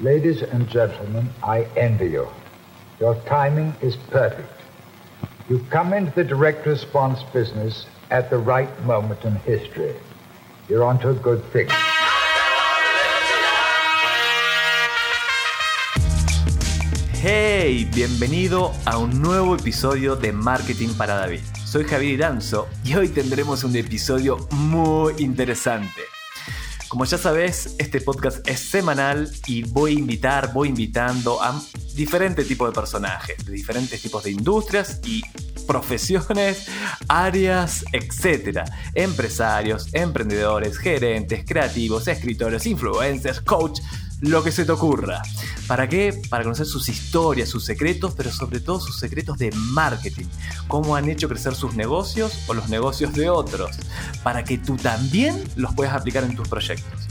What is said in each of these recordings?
Ladies and gentlemen, I envy you. Your timing is perfect. You come into the direct response business at the right moment in history. You're onto a good thing. Hey, bienvenido a un nuevo episodio de Marketing para David. Soy Javier Iranzo y hoy tendremos un episodio muy interesante. Como ya sabes, este podcast es semanal y voy a invitar, voy invitando a diferentes tipos de personajes, de diferentes tipos de industrias y profesiones, áreas, etc. Empresarios, emprendedores, gerentes, creativos, escritores, influencers, coach, lo que se te ocurra. ¿Para qué? Para conocer sus historias, sus secretos, pero sobre todo sus secretos de marketing. Cómo han hecho crecer sus negocios o los negocios de otros. Para que tú también los puedas aplicar en tus proyectos.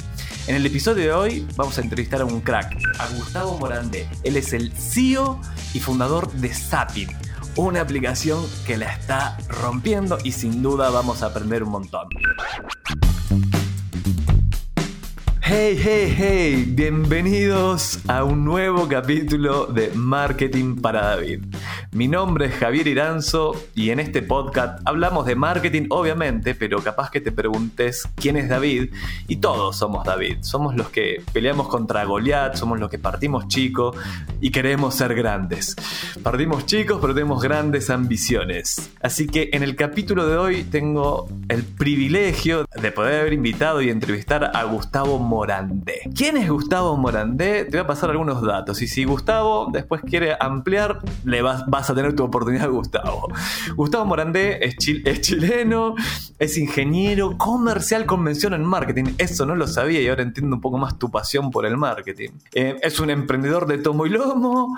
En el episodio de hoy vamos a entrevistar a un crack, a Gustavo Morandé. Él es el CEO y fundador de Sapin, una aplicación que la está rompiendo y sin duda vamos a aprender un montón. Hey, hey, hey, bienvenidos a un nuevo capítulo de Marketing para David. Mi nombre es Javier Iranzo y en este podcast hablamos de marketing, obviamente, pero capaz que te preguntes quién es David y todos somos David. Somos los que peleamos contra Goliath, somos los que partimos chicos y queremos ser grandes. Partimos chicos, pero tenemos grandes ambiciones. Así que en el capítulo de hoy tengo el privilegio de poder haber invitado y entrevistar a Gustavo ¿Quién es Gustavo Morandé? Te voy a pasar algunos datos y si Gustavo después quiere ampliar, le vas, vas a tener tu oportunidad, Gustavo. Gustavo Morandé es, es chileno, es ingeniero comercial convención en marketing. Eso no lo sabía y ahora entiendo un poco más tu pasión por el marketing. Eh, es un emprendedor de tomo y lomo.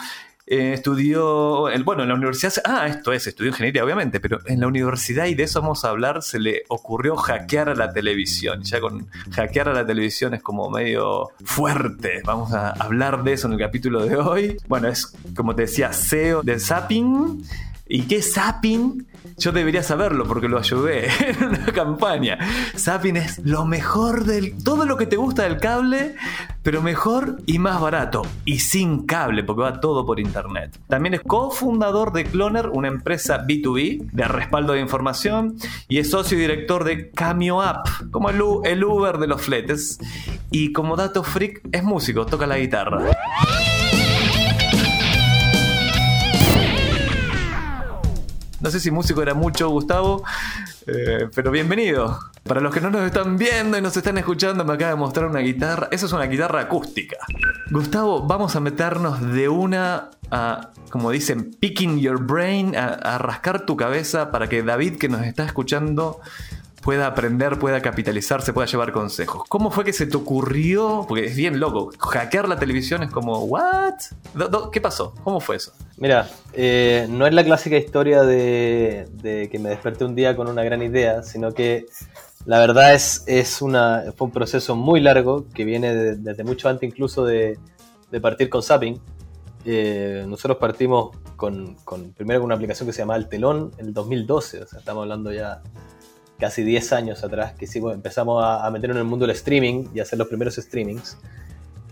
Eh, estudió, bueno, en la universidad, ah, esto es, estudió ingeniería obviamente, pero en la universidad, y de eso vamos a hablar, se le ocurrió hackear a la televisión. Ya con hackear a la televisión es como medio fuerte. Vamos a hablar de eso en el capítulo de hoy. Bueno, es como te decía, CEO de Zapping. ¿Y qué es Zapping? Yo debería saberlo porque lo ayudé en una campaña. Zapping es lo mejor del. Todo lo que te gusta del cable, pero mejor y más barato. Y sin cable, porque va todo por internet. También es cofundador de Cloner, una empresa B2B de respaldo de información. Y es socio y director de Cameo App, como el, Uber de los fletes. Y como dato freak, es músico, toca la guitarra. No sé si músico era mucho, Gustavo, eh, pero bienvenido. Para los que no nos están viendo y nos están escuchando, me acaba de mostrar una guitarra. Esa es una guitarra acústica. Gustavo, vamos a meternos de una a, como dicen, picking your brain, a rascar tu cabeza para que David, que nos está escuchando, pueda aprender, pueda capitalizarse, pueda llevar consejos. ¿Cómo fue que se te ocurrió? Porque es bien loco. Hackear la televisión es como, ¿what? ¿Qué pasó? ¿Cómo fue eso? Mira, eh, no es la clásica historia de, de, que me desperté un día con una gran idea, sino que la verdad es, es una, fue un proceso muy largo que viene de, desde mucho antes incluso de, partir con Zapping. Eh, nosotros partimos con, con, primero con una aplicación que se llamaba El Telón en el 2012, o sea, estamos hablando ya casi 10 años atrás, que sí, empezamos a, meter en el mundo del streaming y a hacer los primeros streamings.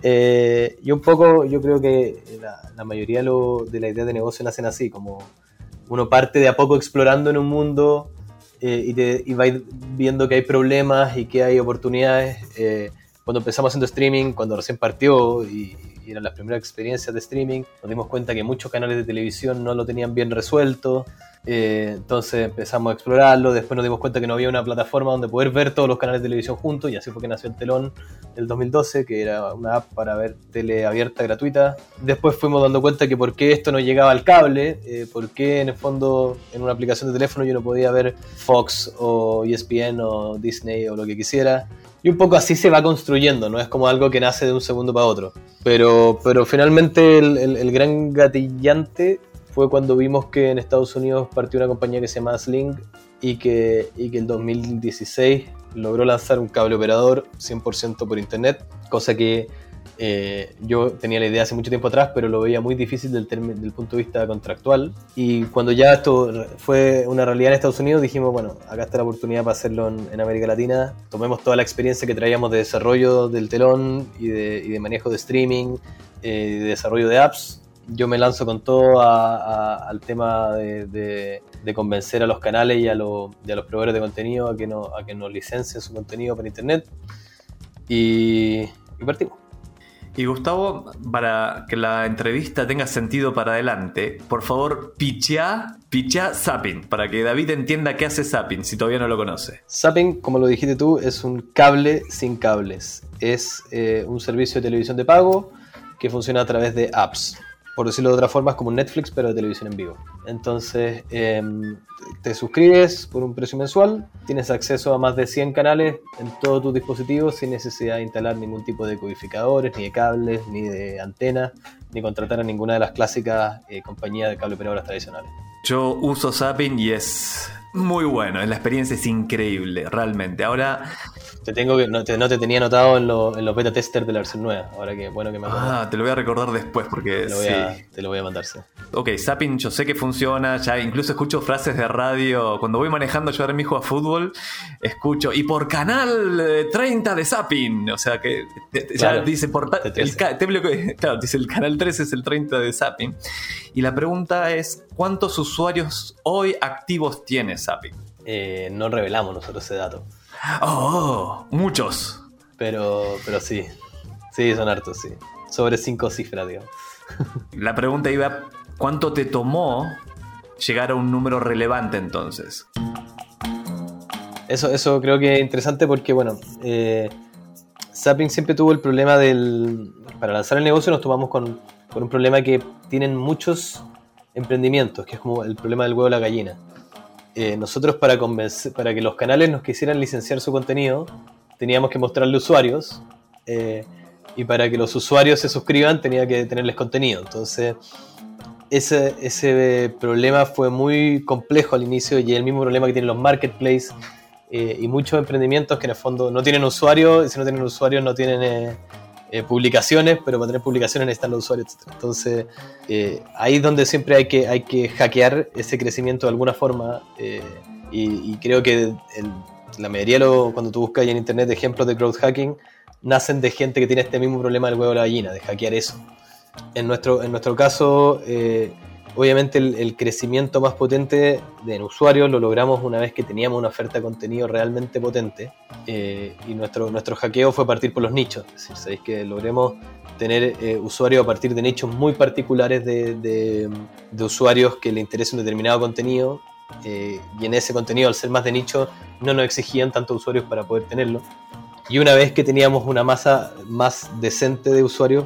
Eh, y un poco yo creo que la, mayoría de la idea de negocio nacen así, como uno parte de a poco explorando en un mundo eh, y va viendo que hay problemas y que hay oportunidades. Eh, cuando empezamos haciendo streaming, cuando recién partió y, y, eran las primeras experiencias de streaming, nos dimos cuenta que muchos canales de televisión no lo tenían bien resuelto. Eh, entonces empezamos a explorarlo, después nos dimos cuenta que no había una plataforma donde poder ver todos los canales de televisión juntos y así fue que nació el Telón del 2012, que era una app para ver tele abierta gratuita. Después fuimos dando cuenta que por qué esto no llegaba al cable, eh, por qué en el fondo en una aplicación de teléfono yo no podía ver Fox o ESPN o Disney o lo que quisiera. Y un poco así se va construyendo, no es como algo que nace de un segundo para otro. Pero, pero finalmente el, el, gran gatillante fue cuando vimos que en Estados Unidos partió una compañía que se llama Sling y que, y que en 2016 logró lanzar un cable operador 100% por internet, cosa que eh, yo tenía la idea hace mucho tiempo atrás, pero lo veía muy difícil del, del, punto de vista contractual. Y cuando ya esto fue una realidad en Estados Unidos, dijimos, bueno, acá está la oportunidad para hacerlo en, América Latina. Tomemos toda la experiencia que traíamos de desarrollo del telón y de, manejo de streaming, eh, de desarrollo de apps. Yo me lanzo con todo al tema de, convencer a los canales y a, los proveedores de contenido a que, no, a que nos licencien su contenido para Internet. Y, y partimos. Y Gustavo, para que la entrevista tenga sentido para adelante, por favor, pichea, pichea Zapping, para que David entienda qué hace Zapping, si todavía no lo conoce. Zapping, como lo dijiste tú, es un cable sin cables. Es eh, un servicio de televisión de pago que funciona a través de apps por decirlo de otra forma, es como un Netflix, pero de televisión en vivo. Entonces, em, te suscribes por un precio mensual, tienes acceso a más de 100 canales en todos tus dispositivos sin necesidad de instalar ningún tipo de codificadores, ni de cables, ni de antenas, ni contratar a ninguna de las clásicas eh, compañías de cable operadoras tradicionales. Yo uso Zapping y es muy bueno, la experiencia es increíble, realmente. Ahora, te tengo que, no, te, no te tenía anotado en, los beta testers de la versión nueva. Ahora que bueno que me acuerdo. Ah, te lo voy a recordar después porque te lo voy, a, te lo voy a mandar, sí. Ok, Zapping yo sé que funciona. Ya incluso escucho frases de radio. Cuando voy manejando yo a mi hijo a fútbol, escucho. Y por canal 30 eh, de Zapping. O sea que ya dice por el, claro, dice el canal 13 es el 30 de Zapping. Y la pregunta es: ¿cuántos usuarios hoy activos tiene Zapping? Eh, no revelamos nosotros ese dato. Oh, muchos. Pero, pero sí. Sí, son hartos, sí. Sobre cinco cifras, digamos. La pregunta iba, ¿cuánto te tomó llegar a un número relevante entonces? Eso, eso creo que es interesante porque, bueno, eh, siempre tuvo el problema del... Para lanzar el negocio nos tomamos con, con un problema que tienen muchos emprendimientos, que es como el problema del huevo y la gallina. Eh, nosotros para, convencer, para que los canales nos quisieran licenciar su contenido, teníamos que mostrarle usuarios. Eh, y para que los usuarios se suscriban, tenía que tenerles contenido. Entonces, ese, problema fue muy complejo al inicio y el mismo problema que tienen los marketplaces eh, y muchos emprendimientos que en el fondo no tienen usuarios y si no tienen usuarios no tienen eh, publicaciones, pero para tener publicaciones necesitan los usuarios, Entonces, eh, ahí es donde siempre hay que, hay que hackear ese crecimiento de alguna forma. Eh, y, creo que la mayoría, lo, cuando tú buscas en internet ejemplos de growth hacking, nacen de gente que tiene este mismo problema del huevo de la gallina, de hackear eso. En nuestro, en nuestro caso, Obviamente el, crecimiento más potente de usuarios lo logramos una vez que teníamos una oferta de contenido realmente potente eh, y nuestro, nuestro hackeo fue partir por los nichos. Es decir, sabéis que logremos tener eh, usuarios a partir de nichos muy particulares de, de, usuarios que le interese un determinado contenido eh, y en ese contenido al ser más de nicho no nos exigían tantos usuarios para poder tenerlo. Y una vez que teníamos una masa más decente de usuarios,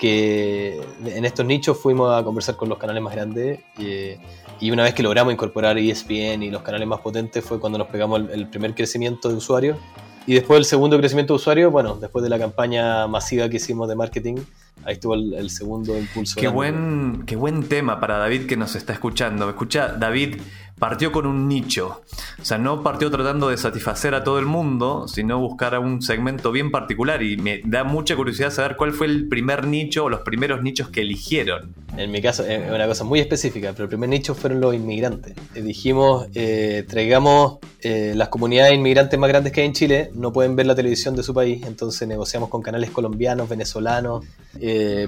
que en estos nichos fuimos a conversar con los canales más grandes y, una vez que logramos incorporar ESPN y los canales más potentes fue cuando nos pegamos el, primer crecimiento de usuarios. Y después el segundo crecimiento de usuarios, bueno, después de la campaña masiva que hicimos de marketing, ahí estuvo el, segundo impulso. Qué buen, qué buen tema para David que nos está escuchando. Escucha, David, partió con un nicho. O sea, no partió tratando de satisfacer a todo el mundo, sino buscar a un segmento bien particular. Y me da mucha curiosidad saber cuál fue el primer nicho o los primeros nichos que eligieron. En mi caso, es una cosa muy específica, pero el primer nicho fueron los inmigrantes. Eh, dijimos, eh, traigamos eh, las comunidades inmigrantes más grandes que hay en Chile, no pueden ver la televisión de su país, entonces negociamos con canales colombianos, venezolanos,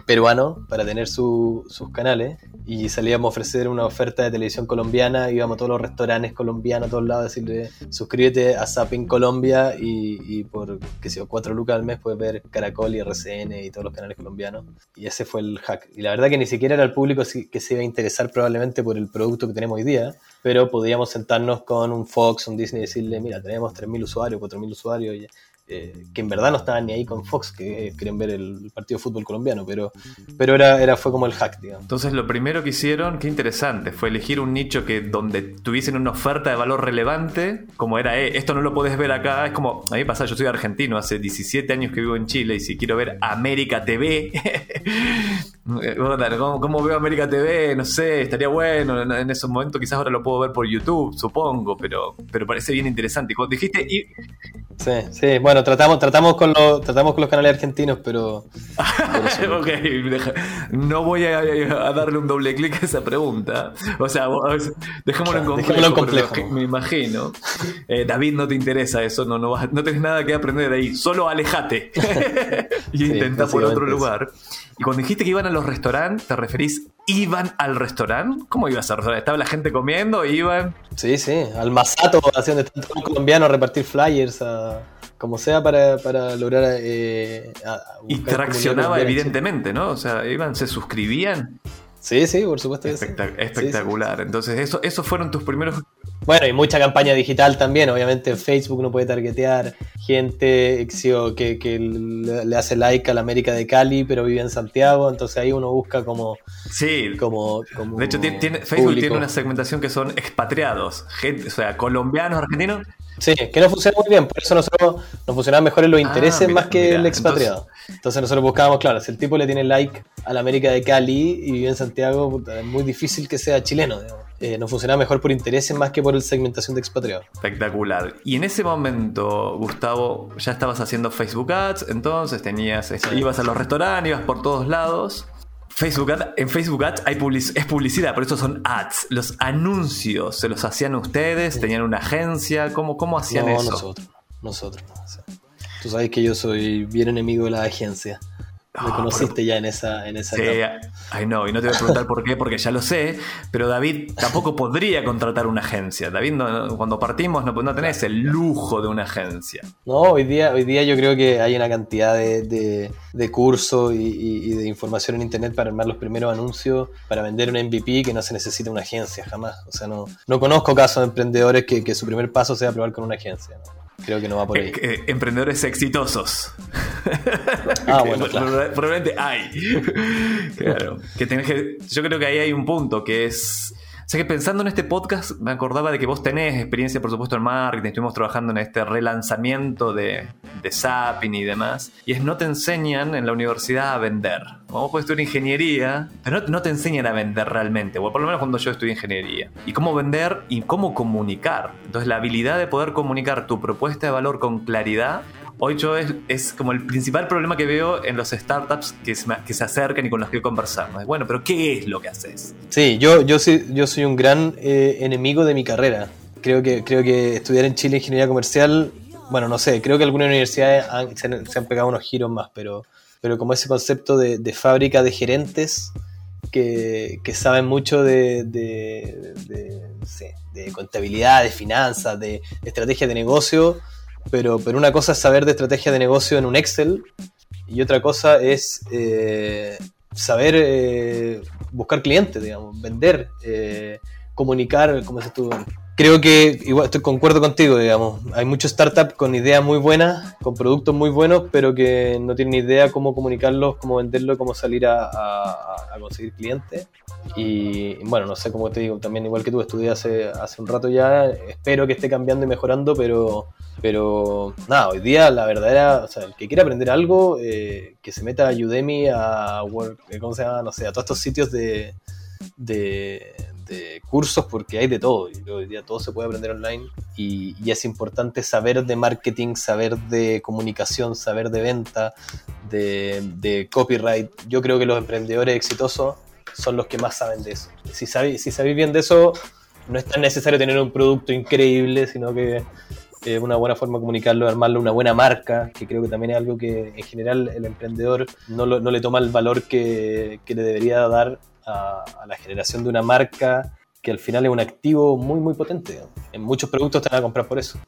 peruanos para tener sus canales y salíamos a ofrecer una oferta de televisión colombiana, íbamos a todos los restaurantes colombianos, a todos lados, decirle suscríbete a Zapping Colombia y, por, qué sé 4 lucas al mes puedes ver Caracol y RCN y todos los canales colombianos. Y ese fue el hack. Y la verdad que ni siquiera era el público que se iba a interesar probablemente por el producto que tenemos hoy día, pero podíamos sentarnos con un Fox, un Disney y decirle, mira, tenemos 3.000 usuarios, 4.000 usuarios. Eh, que en verdad no estaban ni ahí con Fox, que quieren ver el partido de fútbol colombiano, pero, pero era, era, fue como el hack. Entonces lo primero que hicieron, qué interesante, fue elegir un nicho que donde tuviesen una oferta de valor relevante, como era, eh, esto no lo podés ver acá, es como, a mí pasa, yo soy argentino, hace 17 años que vivo en Chile y si quiero ver América TV, Eh, ¿Cómo, veo América TV? No sé, estaría bueno. En, esos momentos quizás ahora lo puedo ver por YouTube, supongo, pero, pero parece bien interesante. Cuando dijiste... Sí, sí, bueno, tratamos, tratamos, con los, tratamos con los canales argentinos, pero... ok, no voy a, darle un doble clic a esa pregunta. O sea, dejémoslo en complejo. complejo. me imagino. Eh, David, no te interesa eso, no, no, no tenés nada que aprender ahí. Solo alejate y intenta por otro lugar. Y cuando dijiste que iban a los restaurantes, ¿te referís iban al restaurante? ¿Cómo ibas al restaurante? ¿Estaba la gente comiendo? ¿Iban? Sí, sí, al Masato, haciendo un colombiano a repartir flyers, como sea para, lograr... Eh, y traccionaba evidentemente, ¿no? O sea, iban, se suscribían. Sí, sí, por supuesto. espectacular. Entonces, eso, esos fueron tus primeros bueno, y mucha campaña digital también, obviamente en Facebook no puede targetear gente que, que le hace like a la América de Cali, pero vive en Santiago, entonces ahí uno busca como... Sí, como, de hecho tiene, Facebook tiene una segmentación que son expatriados, gente, o sea, colombianos, argentinos. Sí, que no funciona muy bien, por eso nosotros nos funcionaban mejor en los ah, intereses más que el expatriado. Entonces, nosotros buscábamos, claro, si el tipo le tiene like a la América de Cali y vive en Santiago, es muy difícil que sea chileno, digamos. Eh, nos funcionaba mejor por intereses más que por el segmentación de expatriados. Espectacular. Y en ese momento, Gustavo, ya estabas haciendo Facebook Ads, entonces tenías, ibas a los restaurantes, ibas por todos lados. Facebook en Facebook Ads hay es publicidad, por eso son ads. Los anuncios, ¿se los hacían ustedes? ¿Tenían una agencia? ¿Cómo, cómo hacían no, eso? Nosotros, nosotros. Tú sabes que yo soy bien enemigo de la agencia. Me ah, conociste ya en esa, en esa Sí, I know, y no te voy a preguntar por qué, porque ya lo sé, pero David tampoco podría contratar una agencia. David, cuando partimos no, no, tenés el lujo de una agencia. No, hoy día, hoy día yo creo que hay una cantidad de, de, cursos y, de información en internet para armar los primeros anuncios, para vender un MVP que no se necesita una agencia jamás. O sea, no, no conozco casos de emprendedores que, que su primer paso sea probar con una agencia. Creo que no va por ahí. Eh, emprendedores exitosos. Ah, bueno, Probablemente hay. claro. Que tenés que, yo creo que ahí hay un punto que es sea que pensando en este podcast, me acordaba de que vos tenés experiencia, por supuesto, en marketing, estuvimos trabajando en este relanzamiento de, de Zapping y demás, y es no te enseñan en la universidad a vender. Vos podés estudiar ingeniería, pero no, te enseñan a vender realmente, o por lo menos cuando yo estudié ingeniería. Y cómo vender y cómo comunicar. Entonces, la habilidad de poder comunicar tu propuesta de valor con claridad hoy yo es, como el principal problema que veo en los startups que se, que se acercan y con los que conversamos. Bueno, pero ¿qué es lo que haces? Sí, yo, yo, soy, yo soy un gran eh, enemigo de mi carrera. Creo que, creo que estudiar en Chile ingeniería comercial, bueno, no sé, creo que algunas universidades se, han, pegado unos giros más, pero, pero como ese concepto de, fábrica de gerentes que, saben mucho de, de, de contabilidad, de finanzas, de estrategia de negocio pero, pero una cosa es saber de estrategia de negocio en un Excel y otra cosa es eh, saber eh, buscar clientes, digamos, vender, eh, comunicar, como dices tú. Creo que, igual, estoy concuerdo contigo, digamos, hay muchos startups con ideas muy buenas, con productos muy buenos, pero que no tienen idea cómo comunicarlos, cómo venderlos, cómo salir a, a conseguir clientes. Y bueno, no sé cómo te digo, también igual que tú estudié hace, hace un rato ya, espero que esté cambiando y mejorando, pero, pero nada, hoy día la verdadera, o sea, el que quiera aprender algo, eh, que se meta a Udemy, a Work, eh, ¿cómo se llama? No sé, a todos estos sitios de, cursos, porque hay de todo, y hoy día todo se puede aprender online y, y es importante saber de marketing, saber de comunicación, saber de venta, de, de copyright. Yo creo que los emprendedores exitosos son los que más saben de eso. Si sabéis, si sabéis bien de eso, no es tan necesario tener un producto increíble, sino que es una buena forma de comunicarlo, armarlo una buena marca, que creo que también es algo que en general el emprendedor no, no le toma el valor que, que le debería dar a, a, la generación de una marca, que al final es un activo muy, muy potente. En muchos productos te van a comprar por eso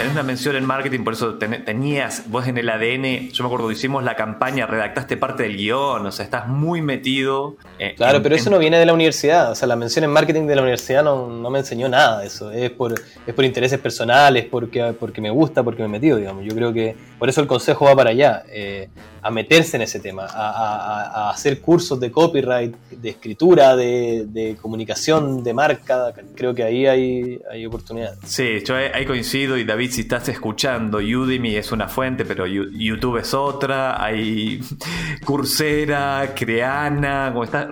tenés una mención en marketing, por eso tenías vos en el ADN, yo me acuerdo hicimos la campaña, redactaste parte del guion, o sea, estás muy metido. claro, pero eso no viene de la universidad, o sea, la mención en marketing de la universidad no, no me enseñó nada de eso, es por, es por intereses personales, porque, porque me gusta, porque me he metido, digamos. Yo creo que Por eso el consejo va para allá, eh, a meterse en ese tema, a, hacer cursos de copyright, de escritura, de, comunicación, de marca. Creo que ahí hay, hay oportunidades. Sí, yo ahí coincido y David, si estás escuchando, Udemy es una fuente, pero YouTube es otra, hay Coursera, Creana, como está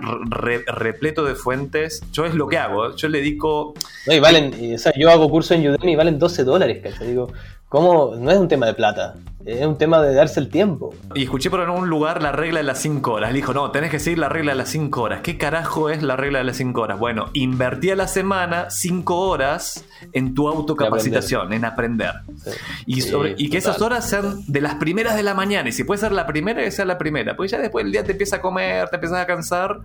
repleto de fuentes. Yo es lo que hago, yo le dedico... No, y valen, o sea, yo hago cursos en Udemy y valen 12 dólares, ¿cachai? Digo, ¿cómo? No es un tema de plata es un tema de darse el tiempo. Y escuché por algún lugar la regla de las 5 horas. Le dijo, no, tenés que seguir la regla de las 5 horas. ¿Qué carajo es la regla de las 5 horas? Bueno, invertí a la semana 5 horas en tu autocapacitación, en aprender. Y, sobre, y que esas horas sean de las primeras de la mañana. Y si puede ser la primera, que sea la primera. Porque ya después el día te empieza a comer, te empiezas a cansar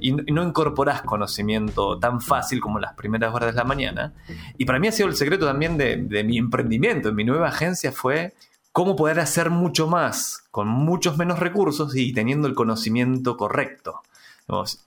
y, no incorporás conocimiento tan fácil como las primeras horas de la mañana. Y para mí ha sido el secreto también de, de mi emprendimiento, en mi nueva agencia fue cómo poder hacer mucho más con muchos menos recursos y teniendo el conocimiento correcto.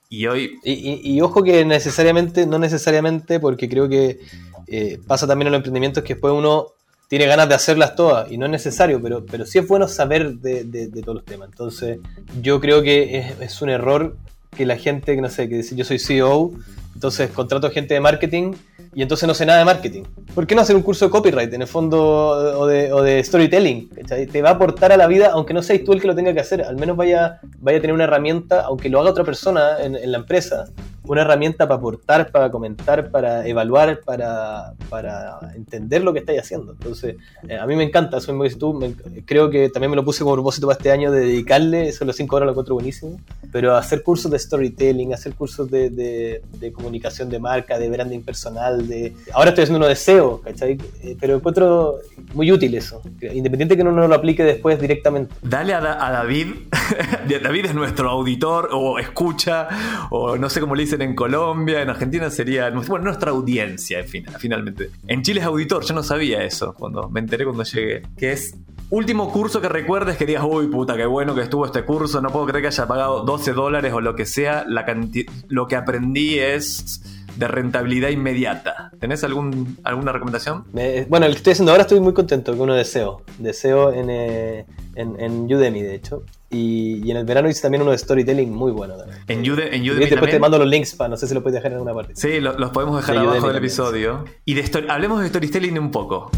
Y hoy. Y, ojo que necesariamente, no necesariamente, porque creo que eh, pasa también en los emprendimientos que después uno tiene ganas de hacerlas todas y no es necesario, pero, pero sí es bueno saber de, todos los temas. Entonces, yo creo que es, es, un error que la gente, no sé, que dice yo soy CEO, entonces contrato gente de marketing y entonces no sé nada de marketing. ¿Por qué no hacer un curso de copyright en el fondo o de, o de storytelling? Te va a aportar a la vida, aunque no seas tú el que lo tenga que hacer. Al menos vaya, vaya a tener una herramienta, aunque lo haga otra persona en, la empresa, una herramienta para aportar, para comentar, para evaluar, para, para entender lo que estáis haciendo. Entonces, eh, a mí me encanta, eso mismo que tú, creo que también me lo puse como propósito para este año de dedicarle, eso los cinco horas lo encuentro buenísimo, pero hacer cursos de storytelling, hacer cursos de, de, comunicación de marca, de branding personal, Ahora estoy haciendo uno de SEO, ¿cachai? Eh, pero encuentro muy útil eso, independiente que no lo aplique después directamente. Dale a, David, David es nuestro auditor o escucha, o no sé cómo le dice en Colombia, en Argentina sería bueno, nuestra audiencia, en fin, finalmente. En Chile es auditor, yo no sabía eso cuando me enteré cuando llegué. Que es último curso que recuerdes que digas, uy puta, qué bueno que estuvo este curso, no puedo creer que haya pagado 12 dólares o lo que sea, la lo que aprendí es de rentabilidad inmediata. ¿Tenés algún, alguna recomendación? bueno, el que estoy haciendo ahora estoy muy contento con uno de SEO. De SEO en, eh, en, en Udemy, de hecho. Y, en el verano hice también uno de storytelling muy bueno. En, en Udemy después te mando los links para, no sé si lo puedes dejar en alguna parte. Sí, los podemos dejar abajo del episodio. Y de hablemos de storytelling un poco.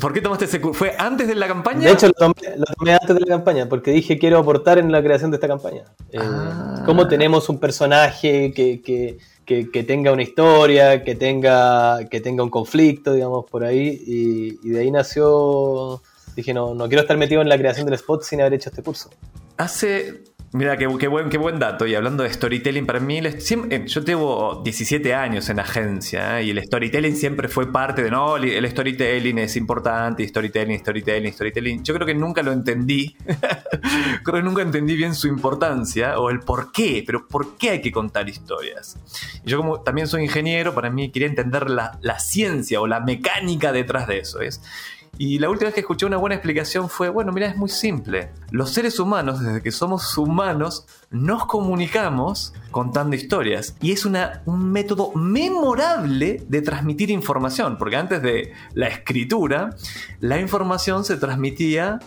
¿Por qué tomaste ese curso? ¿Fue antes de la campaña? De hecho, lo tomé, antes de la campaña, porque dije quiero aportar en la creación de esta campaña. Eh, ah. ¿Cómo tenemos un personaje que, que, que, tenga una historia, que tenga, que tenga un conflicto, digamos, por ahí? Y, y de ahí nació dije, no, no quiero estar metido en la creación del spot sin haber hecho este curso. Hace Mira, qué, buen, qué buen dato. Y hablando de storytelling, para mí, eh, yo llevo 17 años en agencia ¿eh? y el storytelling siempre fue parte de, no, el storytelling es importante, storytelling, storytelling, storytelling. Yo creo que nunca lo entendí. creo que nunca entendí bien su importancia o el por qué, pero por qué hay que contar historias. Y yo como también soy ingeniero, para mí quería entender la, la ciencia o la mecánica detrás de eso. Es y la última vez que escuché una buena explicación fue, bueno, mira, es muy simple. Los seres humanos, desde que somos humanos, nos comunicamos contando historias. Y es una, un método memorable de transmitir información, porque antes de la escritura, la información se transmitía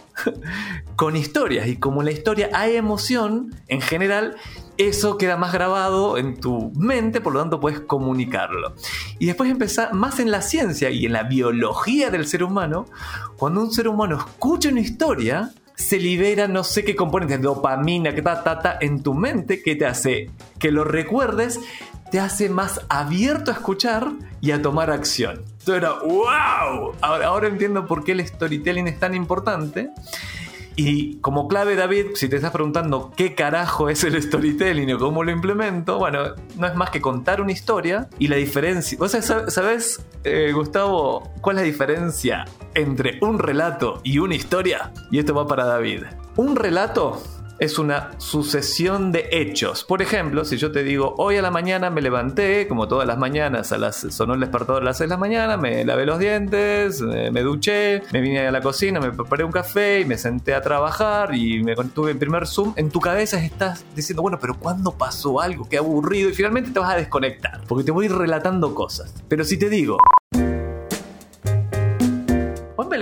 con historias. Y como la historia hay emoción, en general, eso queda más grabado en tu mente, por lo tanto puedes comunicarlo. Y después empezar más en la ciencia y en la biología del ser humano, cuando un ser humano escucha una historia, se libera no sé qué componentes, dopamina, que ta, ta, ta, en tu mente que te hace que lo recuerdes, te hace más abierto a escuchar y a tomar acción. Esto era wow. Ahora entiendo por qué el storytelling es tan importante. Y como clave, David, si te estás preguntando qué carajo es el storytelling o cómo lo implemento, bueno, no es más que contar una historia y la diferencia. ¿Vos sabés, eh, Gustavo, cuál es la diferencia entre un relato y una historia? Y esto va para David. Un relato es una sucesión de hechos. Por ejemplo, si yo te digo, hoy a la mañana me levanté, como todas las mañanas, a las, sonó el despertador las 6 de la mañana, me lavé los dientes, me, duché, me vine a la cocina, me preparé un café y me senté a trabajar y me tuve el primer Zoom, en tu cabeza estás diciendo, bueno, pero ¿cuándo pasó algo? Qué aburrido y finalmente te vas a desconectar, porque te voy relatando cosas. Pero si te digo,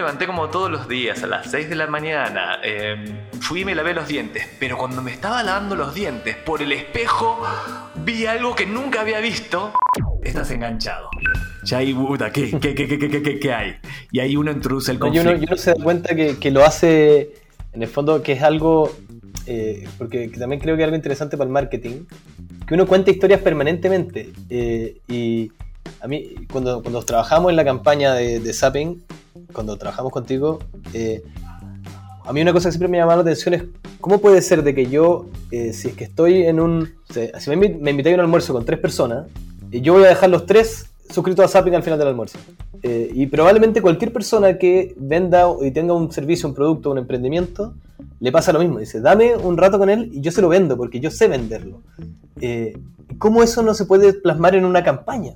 levanté como todos los días a las 6 de la mañana. eh, fui y me lavé los dientes. Pero cuando me estaba lavando los dientes por el espejo, vi algo que nunca había visto. Estás enganchado. Ya hay puta, ¿qué, qué, qué, qué, qué, qué- qué hay? Y ahí uno introduce el No, y conflicto. uno, y uno se da cuenta que, que lo hace, en el fondo, que es algo, eh, porque también creo que es algo interesante para el marketing, que uno cuenta historias permanentemente. eh, y a mí, cuando, cuando trabajamos en la campaña de, de Zapping, cuando trabajamos contigo, eh, a mí una cosa que siempre me llamaba la atención es cómo puede ser de que yo, eh, si es que estoy en un... si me, me invitáis a un almuerzo con tres personas, eh, yo voy a dejar los tres suscritos a Zapping al final del almuerzo. Eh, y probablemente cualquier persona que venda y tenga un servicio, un producto, un emprendimiento, le pasa lo mismo. Dice, dame un rato con él y yo se lo vendo porque yo sé venderlo. Eh, ¿Cómo eso no se puede plasmar en una campaña?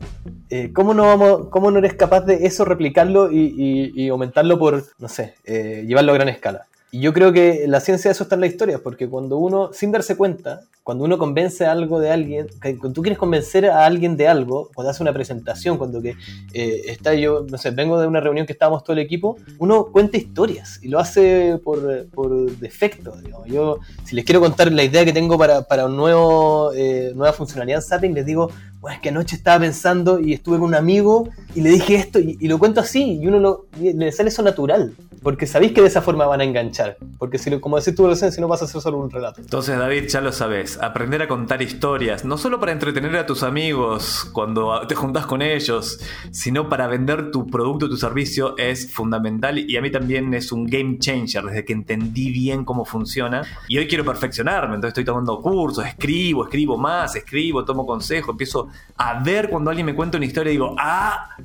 Eh, ¿cómo, no vamos, ¿Cómo no eres capaz de eso replicarlo y, y- y aumentarlo por, no sé, eh, llevarlo a gran escala? Y yo creo que la ciencia de eso está en la historia, porque cuando uno, sin darse cuenta, cuando uno convence algo de alguien, cuando tú quieres convencer a alguien de algo, cuando hace una presentación, cuando que eh, está yo, no sé, vengo de una reunión que estábamos todo el equipo, uno cuenta historias y lo hace por, por defecto. Yo, si les quiero contar la idea que tengo para, para un nuevo, eh, nueva funcionalidad en Zapping, les digo, bueno, es que anoche estaba pensando y estuve con un amigo y le dije esto y, lo cuento así y uno lo, le sale eso natural, porque sabéis que de esa forma van a enganchar, porque si, como decís tú recién, si no vas a hacer solo un relato. Entonces, David, ya lo sabes, aprender a contar historias, no solo para entretener a tus amigos cuando te juntás con ellos, sino para vender tu producto, tu servicio, es fundamental y a mí también es un game changer desde que entendí bien cómo funciona. Y hoy quiero perfeccionarme, entonces estoy tomando cursos, escribo, escribo más, escribo, tomo consejo, empiezo a ver cuando alguien me cuenta una historia y digo, ah,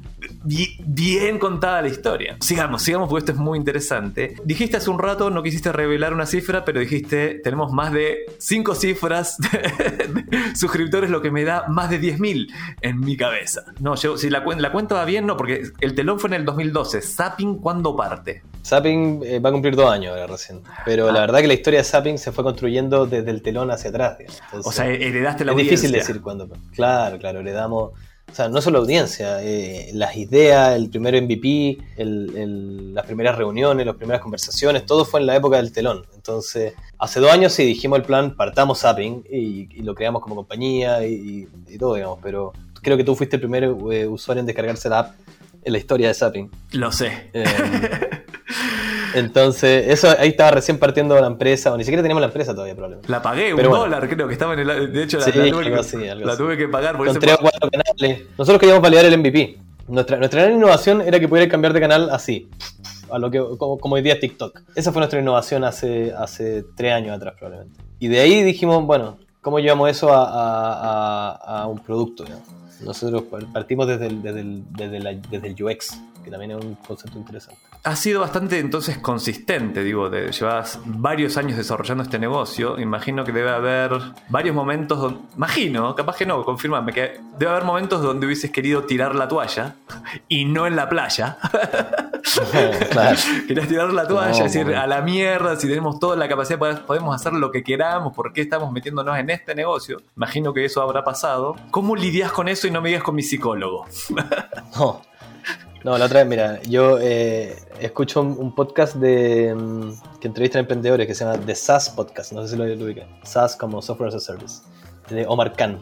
bien contada la historia. Sigamos, sigamos porque esto es muy interesante. Dijiste hace un rato, no quisiste revelar una cifra, pero dijiste, tenemos más de 5 cifras de suscriptores, lo que me da más de 10.000 en mi cabeza. No, yo, si la, la cuenta va bien, no, porque el telón fue en el 2012. Zapping, ¿cuándo parte? Zapping eh, va a cumplir dos años ahora recién, pero la verdad que la historia de Zapping se fue construyendo desde el telón hacia atrás. Entonces, O sea, heredaste la es audiencia. difícil decir cuándo. Claro, claro, le damos. O sea, no solo audiencia, eh, las ideas, el primer MVP, el- el- las primeras reuniones, las primeras conversaciones, todo fue en la época del telón. Entonces, hace dos años sí dijimos el plan, partamos Zapping y, y lo creamos como compañía y, y- y todo, digamos. Pero creo que tú fuiste el primer eh, usuario en descargarse la app en la historia de Zapping. Lo sé. Eh, entonces, eso ahí estaba recién partiendo la empresa, o ni siquiera teníamos la empresa todavía, probablemente. La pagué, un bueno. dólar creo que estaba en el... De hecho, la, Sí, la tuve, que, así, algo la tuve que pagar por Con tres o cuatro canales. Nosotros queríamos validar el MVP. Nuestra, nuestra gran innovación era que pudiera cambiar de canal así, a lo que, como, como hoy día es TikTok. Esa fue nuestra innovación hace, hace tres años atrás, probablemente. Y de ahí dijimos, bueno, ¿cómo llevamos eso a, a- a- a un producto? digamos? Nosotros par- partimos desde el, desde, desde, la- desde el UX, que también es un concepto interesante. Ha sido bastante entonces consistente, digo, de, llevas varios años desarrollando este negocio. Imagino que debe haber varios momentos donde. Imagino, capaz que no, confirmame, que debe haber momentos donde hubieses querido tirar la toalla y no en la playa. claro. Querías tirar la toalla, No, decir a la mierda, si tenemos toda la capacidad, pod- podemos hacer lo que queramos, ¿por qué estamos metiéndonos en este negocio? Imagino que eso habrá pasado. ¿Cómo lidias con eso y no me digas con mi psicólogo? No. No, la otra vez, mira, yo eh, escucho un, un podcast de mm, que entrevistan emprendedores que se llama The SaaS Podcast, no sé si lo, lo ubican. SaaS como Software as a Service, de Omar Khan.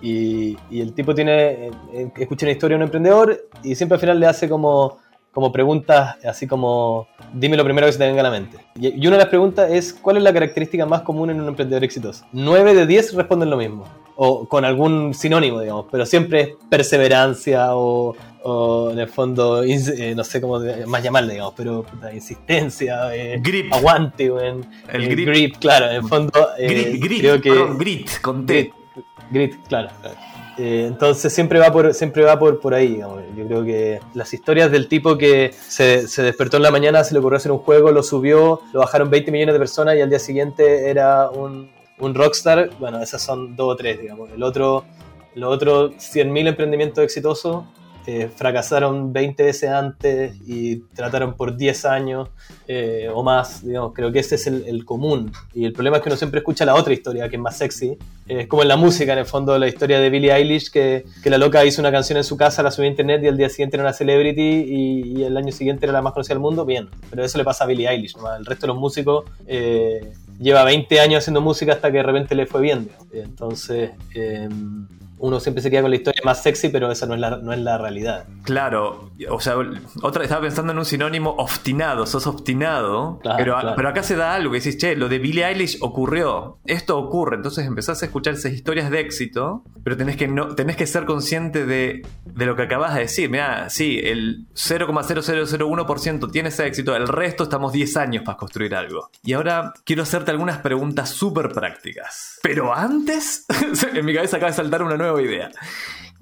Y, y el tipo tiene, eh, escucha una historia de un emprendedor y siempre al final le hace como, como preguntas, así como, dime lo primero que se te venga a la mente. Y, una de las preguntas es, ¿cuál es la característica más común en un emprendedor exitoso? 9 de 10 responden lo mismo, o con algún sinónimo, digamos, pero siempre es perseverancia o, o en el fondo, eh, no sé cómo más llamarle, digamos, pero puta, insistencia, eh, Grip. aguante, weón, El eh, grip. grip, claro, en el fondo, eh, Grit, grit, creo que... perdón, grit, con T. Grit, grit, claro. claro. Eh, entonces siempre va por siempre va por, por ahí. Yo creo que las historias del tipo que se, se despertó en la mañana, se le ocurrió hacer un juego, lo subió, lo bajaron 20 millones de personas y al día siguiente era un, un rockstar. Bueno, esas son dos o tres, digamos. El otro, los otros 100.000 emprendimientos exitosos eh, fracasaron 20 veces antes y trataron por 10 años eh, o más, digamos, creo que ese es el, común. Y el problema es que uno siempre escucha la otra historia, que es más sexy. Es como en la música, en el fondo, la historia de Billie Eilish, que, que, la loca hizo una canción en su casa, la subió a internet y al día siguiente era una celebrity y, el año siguiente era la más conocida del mundo, bien. Pero eso le pasa a Billie Eilish, el resto de los músicos... Eh, lleva 20 años haciendo música hasta que de repente le fue bien. Entonces, em, uno siempre se queda con la historia más sexy, pero esa no es la, no es la realidad. Claro, o sea, otra estaba pensando en un sinónimo obstinado, sos obstinado, pero, pero acá se da algo que decís, che, lo de Billie Eilish ocurrió, esto ocurre, entonces empezás a escuchar esas historias de éxito, pero tenés que, no, tenés que ser consciente de, de lo que acabas de decir. Mira, sí, el 0,0001% tiene ese éxito, el resto estamos 10 años para construir algo. Y ahora quiero hacerte algunas preguntas súper prácticas. Pero antes, en mi cabeza acaba de saltar una nueva idea.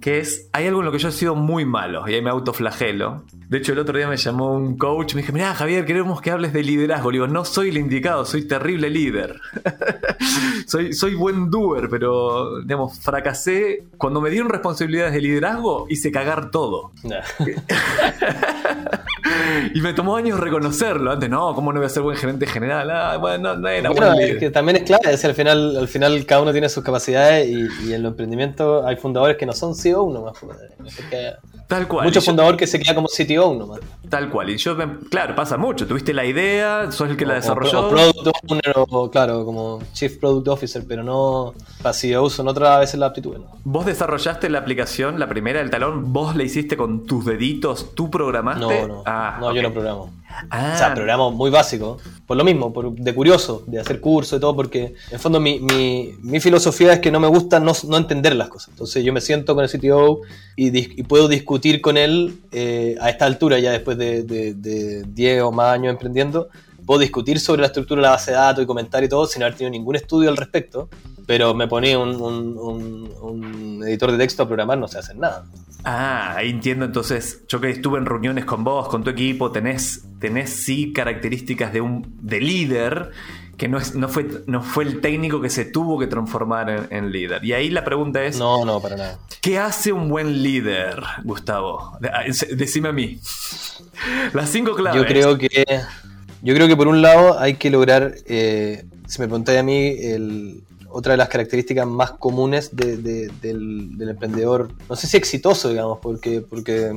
Que es, hay algo en lo que yo he sido muy malo y ahí me autoflagelo. De hecho, el otro día me llamó un coach y me dijo, mira Javier, queremos que hables de liderazgo. Le digo, no soy el indicado, soy terrible líder. soy, soy buen doer, pero, digamos, fracasé. Cuando me dieron responsabilidades de liderazgo, hice cagar todo. y me tomó años reconocerlo. Antes, no, ¿cómo no voy a ser buen gerente general? Ah, bueno, no era bueno, que también es clave, es al final, al final cada uno tiene sus capacidades y, y en los emprendimientos hay fundadores que no son CEO nomás. Pues, Tal cual. Mucho fundador que se queda como CTO nomás. Tal cual. Y yo, claro, pasa mucho. Tuviste la idea, sos el que la desarrolló. O, Product Owner, o claro, como Chief Product Officer, pero no para CEO son otras veces la aptitud. ¿Vos desarrollaste la aplicación, la primera del talón? ¿Vos la hiciste con tus deditos? ¿Tú programaste? No, no. Ah, no, yo no programo. Ah. O sea, programo muy básico. Por lo mismo, por, de curioso, de hacer curso y todo, porque en el fondo mi, mi, mi filosofía es que no me gusta no, no, entender las cosas. Entonces yo me siento con el CTO y, y puedo discutir con él eh, a esta altura, ya después de, de, 10 o más años emprendiendo, puedo discutir sobre la estructura de la base de datos y comentar y todo sin haber tenido ningún estudio al respecto, pero me ponía un, un, un, editor de texto a programar, no sé hacer nada. Ah, entiendo entonces, yo que estuve en reuniones con vos, con tu equipo, tenés, tenés sí características de un de líder, que no, es, no, fue, no fue el técnico que se tuvo que transformar en, líder. Y ahí la pregunta es... No, no, para nada. ¿Qué hace un buen líder, Gustavo? Ah, decime a mí. Las cinco claves. Yo creo que, yo creo que por un lado hay que lograr, eh, si me preguntáis a mí, el, otra de las características más comunes del, emprendedor, no sé si exitoso, digamos, porque, porque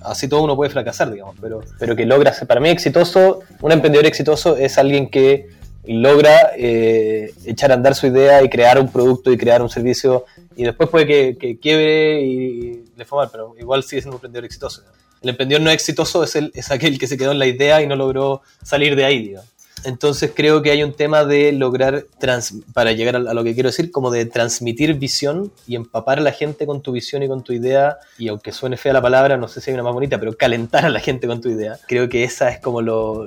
así todo uno puede fracasar, digamos, pero, pero que logra, para mí exitoso, un emprendedor exitoso es alguien que logra eh, echar a andar su idea y crear un producto y crear un servicio y después puede que, quiebre y, le fue pero igual sigue siendo un emprendedor exitoso. El emprendedor no exitoso es, el, es aquel que se quedó en la idea y no logró salir de ahí, digamos. Entonces creo que hay un tema de lograr, para llegar a, lo que quiero decir, como de transmitir visión y empapar a la gente con tu visión y con tu idea. Y aunque suene fea la palabra, no sé si hay una más bonita, pero calentar a la gente con tu idea. Creo que esa es como lo,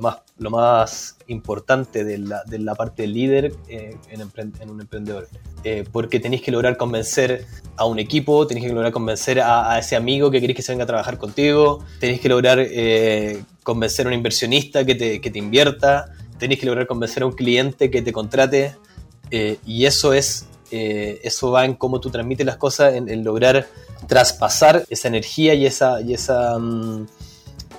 más, lo más importante de la, de la parte líder eh, en, un emprendedor. Eh, porque tenéis que lograr convencer a un equipo, tenéis que lograr convencer a, ese amigo que queréis que se venga a trabajar contigo, tenéis que lograr eh, convencer a un inversionista que te, que te invierta, tenéis que lograr convencer a un cliente que te contrate. y eso es eso va en cómo tú transmites las cosas, en, lograr traspasar esa energía y esa, y esa mm,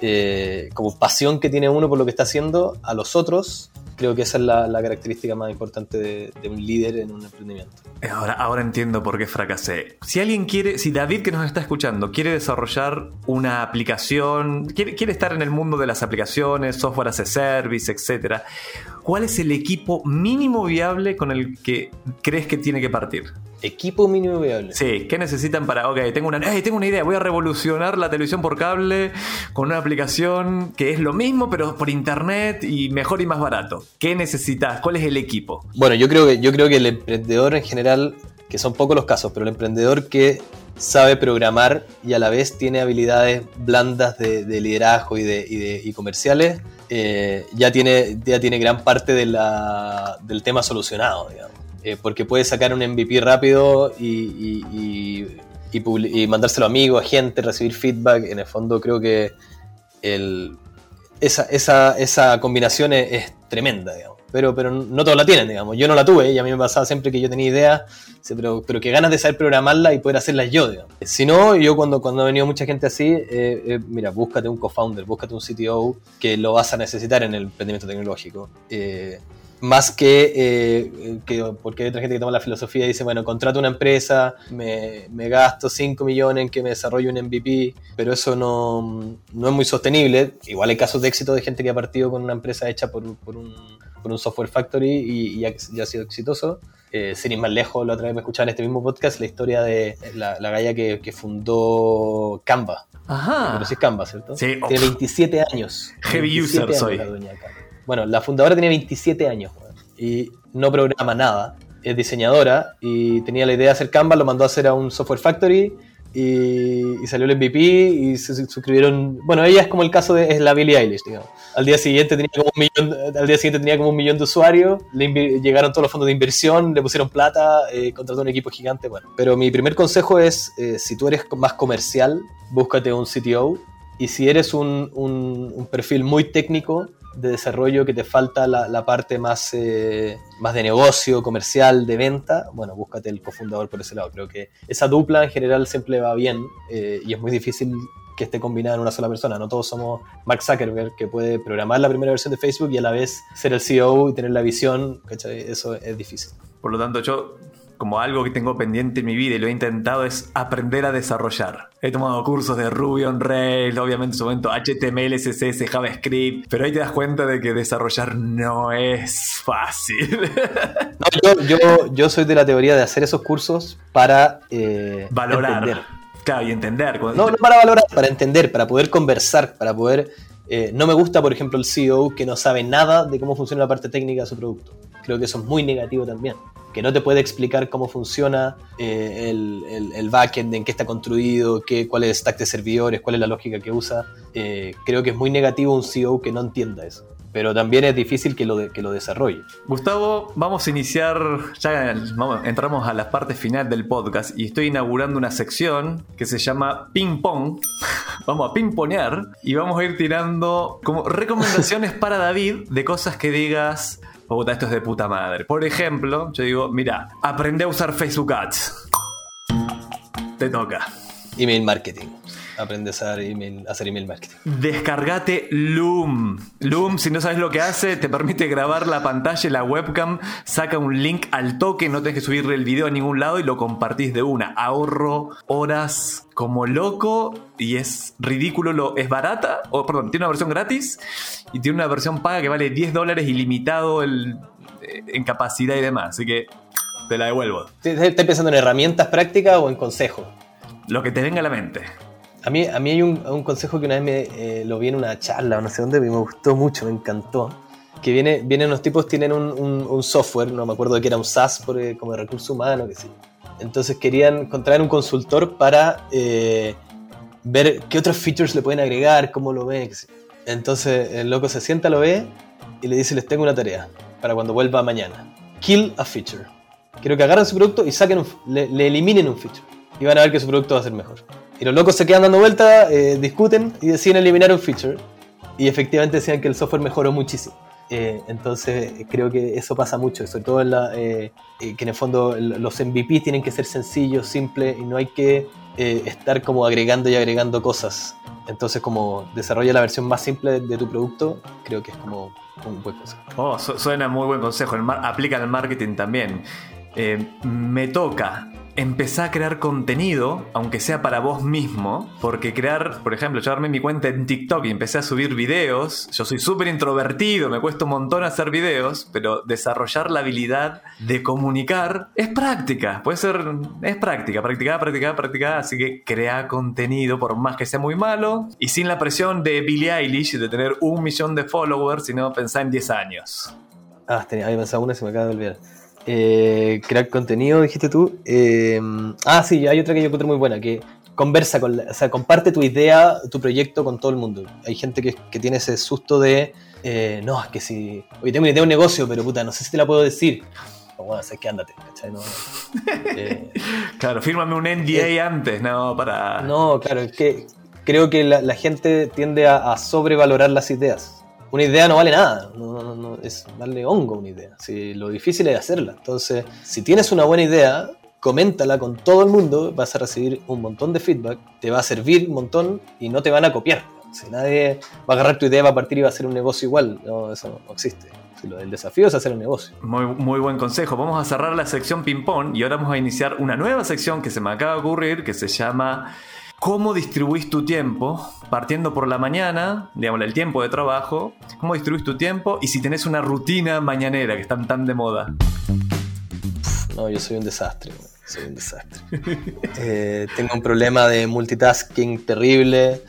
eh, como pasión que tiene uno por lo que está haciendo a los otros, creo que esa es la, característica más importante de, un líder en un emprendimiento. Ahora, ahora entiendo por qué fracasé. Si alguien quiere, si David que nos está escuchando quiere desarrollar una aplicación, quiere, quiere estar en el mundo de las aplicaciones, software as a service, etc., ¿cuál es el equipo mínimo viable con el que crees que tiene que partir? Equipo mínimo viable. Sí, ¿qué necesitan para, ok, tengo una, tengo una idea, voy a revolucionar la televisión por cable con una aplicación que es lo mismo, pero por internet y mejor y más barato? ¿Qué necesitas? ¿Cuál es el equipo? Bueno, yo creo que, yo creo que el emprendedor en general, que son pocos los casos, pero el emprendedor que sabe programar y a la vez tiene habilidades blandas de, liderazgo y, de, y, comerciales, eh, ya, tiene, ya tiene gran parte del tema solucionado, digamos. Eh, porque puede sacar un MVP rápido y, mandárselo a amigos, a gente, recibir feedback. En el fondo creo que esa, esa, esa, combinación es, tremenda, digamos. Pero, pero no todos la tienen, digamos. Yo no la tuve y a mí me pasaba siempre que yo tenía ideas, pero, pero que ganas de saber programarla y poder hacerlas yo, digamos. Si no, yo cuando, cuando ha venido mucha gente así, eh, eh, mira, búscate un co-founder, búscate un CTO que lo vas a necesitar en el emprendimiento tecnológico. Eh, más que, que, porque hay otra gente que toma la filosofía y dice, bueno, contrato una empresa, me, me, gasto 5 millones en que me desarrolle un MVP, pero eso no, no, es muy sostenible. Igual hay casos de éxito de gente que ha partido con una empresa hecha por, por un por un software factory y, y ha, ha, sido exitoso. Eh, sin ir más lejos, la otra vez me escuchaba en este mismo podcast la historia de la, la galla que, que, fundó Canva. Ajá. Pero sí es Canva, ¿cierto? Sí. Tiene 27 años. Heavy 27 user años soy. la. Bueno, la fundadora tenía 27 años y no programa nada. Es diseñadora y tenía la idea de hacer Canva, lo mandó a hacer a un software factory y, salió el MVP y se suscribieron. Bueno, ella es como el caso de la Billie Eilish, digamos. Al día siguiente tenía como un millón, al día siguiente tenía como un millón de usuarios, le llegaron todos los fondos de inversión, le pusieron plata, eh, contrató un equipo gigante, bueno. Pero mi primer consejo es, eh, si tú eres más comercial, búscate un CTO y si eres un, un, un perfil muy técnico, de desarrollo que te falta la, la parte más, eh, más de negocio, comercial, de venta, bueno, búscate el cofundador por ese lado. Creo que esa dupla en general siempre va bien eh, y es muy difícil que esté combinada en una sola persona. No todos somos Mark Zuckerberg, que puede programar la primera versión de Facebook y a la vez ser el CEO y tener la visión. ¿cachai? Eso es difícil. Por lo tanto, yo como algo que tengo pendiente en mi vida y lo he intentado es aprender a desarrollar. He tomado cursos de Ruby on Rails, obviamente en su momento HTML, CSS, JavaScript, pero ahí te das cuenta de que desarrollar no es fácil. No, yo, yo, yo soy de la teoría de hacer esos cursos para eh, valorar. Entender. Claro, y entender. No, no para valorar, para entender, para poder conversar, para poder... Eh, no me gusta, por ejemplo, el CEO que no sabe nada de cómo funciona la parte técnica de su producto. Creo que eso es muy negativo también que no te puede explicar cómo funciona eh, el, el, backend, en qué está construido, qué, cuál es el stack de servidores, cuál es la lógica que usa. Eh, creo que es muy negativo un CEO que no entienda eso. Pero también es difícil que lo, que lo desarrolle. Gustavo, vamos a iniciar, ya entramos a la parte final del podcast y estoy inaugurando una sección que se llama Ping Pong. vamos a ping-ponear y vamos a ir tirando como recomendaciones para David de cosas que digas, puta, esto es de puta madre. Por ejemplo, yo digo, mira, aprende a usar Facebook Ads. Te toca. Email marketing. Aprende a hacer email, hacer email marketing. Descargate Loom. Loom, si no sabes lo que hace, te permite grabar la pantalla y la webcam, saca un link al toque, no tenés que subirle el video a ningún lado y lo compartís de una. Ahorro horas como loco y es ridículo, lo, es barata, o perdón, tiene una versión gratis y tiene una versión paga que vale 10 dólares ilimitado el, en capacidad y demás. Así que te la devuelvo. ¿Estás pensando en herramientas prácticas o en consejos? Lo que te venga a la mente. A mí, a mí hay un, consejo que una vez me, eh, lo vi en una charla no sé dónde, me gustó mucho, me encantó. Que viene, vienen los tipos, tienen un, software, no me acuerdo de que era un SaaS eh, como de recurso humano, que sí. Entonces querían contraer un consultor para eh, ver qué otros features le pueden agregar, cómo lo ve. Entonces el loco se sienta, lo ve y le dice, les tengo una tarea para cuando vuelva mañana. Kill a feature. Quiero que agarren su producto y saquen le, le eliminen un feature. Y van a ver que su producto va a ser mejor. Y los locos se quedan dando vueltas, eh, discuten y deciden eliminar un feature. Y efectivamente decían que el software mejoró muchísimo. Eh, entonces creo que eso pasa mucho, sobre todo en la, eh, que en el fondo los MVP tienen que ser sencillos, simples y no hay que estar como agregando y agregando cosas. Entonces como desarrolla la versión más simple de, tu producto, creo que es como un buen consejo. Oh, su suena muy buen consejo, el aplica el marketing también. me toca empezar a crear contenido, aunque sea para vos mismo, porque crear, por ejemplo, yo armé mi cuenta en TikTok y empecé a subir videos, yo soy súper introvertido, me cuesta un montón hacer videos, pero desarrollar la habilidad de comunicar es práctica, puede ser, es práctica, practicar, practicar, practicar, así que crea contenido por más que sea muy malo y sin la presión de Billie Eilish de tener un millón de followers, sino pensar en 10 años. Ah, tenía, había pensado una se me acaba de olvidar. Eh, crear contenido, dijiste tú. Eh, ah, sí, hay otra que yo encuentro muy buena, que conversa con, la, o sea, comparte tu idea, tu proyecto con todo el mundo. Hay gente que, que tiene ese susto de, eh, no, es que si, oye, tengo una idea de un negocio, pero puta, no sé si te la puedo decir. O bueno, sé que ándate, ¿cachai? No, claro, fírmame un NDA antes, no, para... No, claro, es que creo que la, la gente tiende a, a, sobrevalorar las ideas. Una idea no vale nada, no, es darle hongo una idea. Si, lo difícil es hacerla. Entonces, si tienes una buena idea, coméntala con todo el mundo, vas a recibir un montón de feedback, te va a servir un montón y no te van a copiar. Si nadie va a agarrar tu idea, va a partir y va a hacer un negocio igual, no, eso no existe. El desafío es hacer un negocio. Muy, muy buen consejo. Vamos a cerrar la sección ping-pong y ahora vamos a iniciar una nueva sección que se me acaba de ocurrir que se llama ¿Cómo distribuís tu tiempo? Partiendo por la mañana, digamos, el tiempo de trabajo. ¿Cómo distribuís tu tiempo? Y si tenés una rutina mañanera que están tan de moda. No, yo soy un desastre. Soy un desastre. Eh, tengo un problema de multitasking terrible,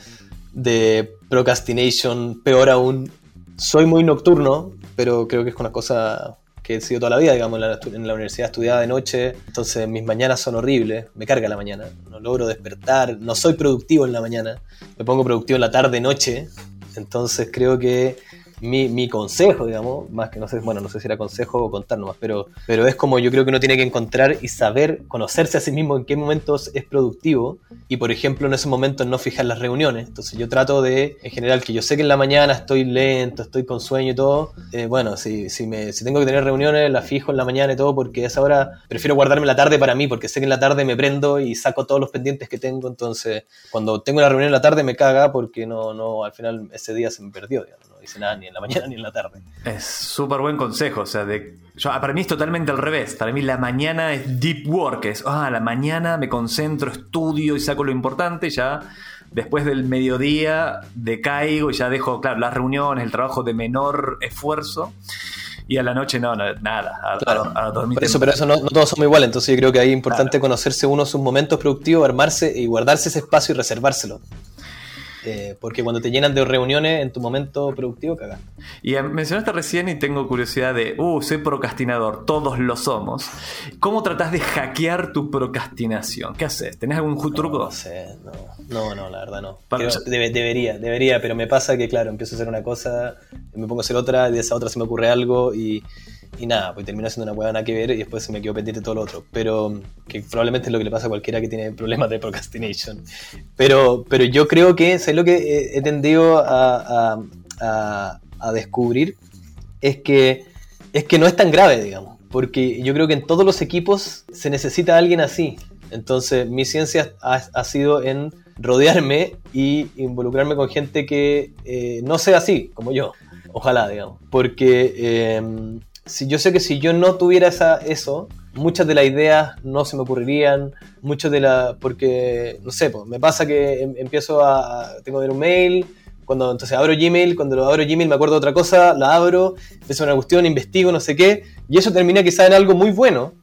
de procrastination peor aún. Soy muy nocturno, pero creo que es una cosa que he sido toda la vida, digamos, en la, universidad estudiaba de noche, entonces mis mañanas son horribles, me carga la mañana, no logro despertar, no soy productivo en la mañana, me pongo productivo en la tarde-noche, entonces creo que mi, mi, consejo, digamos, más que no sé, bueno, no sé si era consejo o contar nomás, pero, pero es como yo creo que uno tiene que encontrar y saber, conocerse a sí mismo en qué momentos es productivo y, por ejemplo, en esos momentos no fijar las reuniones. Entonces yo trato de, en general, que yo sé que en la mañana estoy lento, estoy con sueño y todo, eh, bueno, si, si, me, si tengo que tener reuniones, las fijo en la mañana y todo, porque a esa hora prefiero guardarme la tarde para mí, porque sé que en la tarde me prendo y saco todos los pendientes que tengo, entonces cuando tengo una reunión en la tarde me caga porque no, no, al final ese día se me perdió, digamos dice nada ni en la mañana ni en la tarde. Es súper buen consejo, o sea, de, yo, para mí es totalmente al revés, para mí la mañana es deep work, es, ah, la mañana me concentro, estudio y saco lo importante, ya después del mediodía decaigo y ya dejo, claro, las reuniones, el trabajo de menor esfuerzo. Y a la noche no, nada. A, claro. Por eso, pero eso no, todos somos iguales. Entonces yo creo que ahí es importante conocerse uno sus momentos productivos, armarse y guardarse ese espacio y reservárselo. Eh, porque cuando te llenan de reuniones en tu momento productivo, cagas. Y mencionaste recién y tengo curiosidad de, uh, soy procrastinador, todos lo somos. ¿Cómo tratás de hackear tu procrastinación? ¿Qué haces? ¿Tenés algún truco? No, sé, no. no, la verdad no. debería, debería, pero me pasa que, claro, empiezo a hacer una cosa, me pongo a hacer otra, y de esa otra se me ocurre algo y y nada, pues termino haciendo una hueá que ver y después se me quedó pendiente todo lo otro. Pero que probablemente es lo que le pasa a cualquiera que tiene problemas de procrastination. Pero, pero yo creo que, es lo que he, tendido a, a, a, descubrir? Es que, es que no es tan grave, digamos. Porque yo creo que en todos los equipos se necesita alguien así. Entonces, mi ciencia ha, ha sido en rodearme y involucrarme con gente que eh, no sea así, como yo. Ojalá, digamos. Porque eh, si yo sé que si yo no tuviera esa, eso, muchas de las ideas no se me ocurrirían, muchas de las, porque, no sé, pues, me pasa que em, empiezo a, tengo que ver un mail, cuando entonces abro Gmail, cuando lo abro Gmail me acuerdo de otra cosa, la abro, empiezo una cuestión, investigo, no sé qué, y eso termina quizá en algo muy bueno,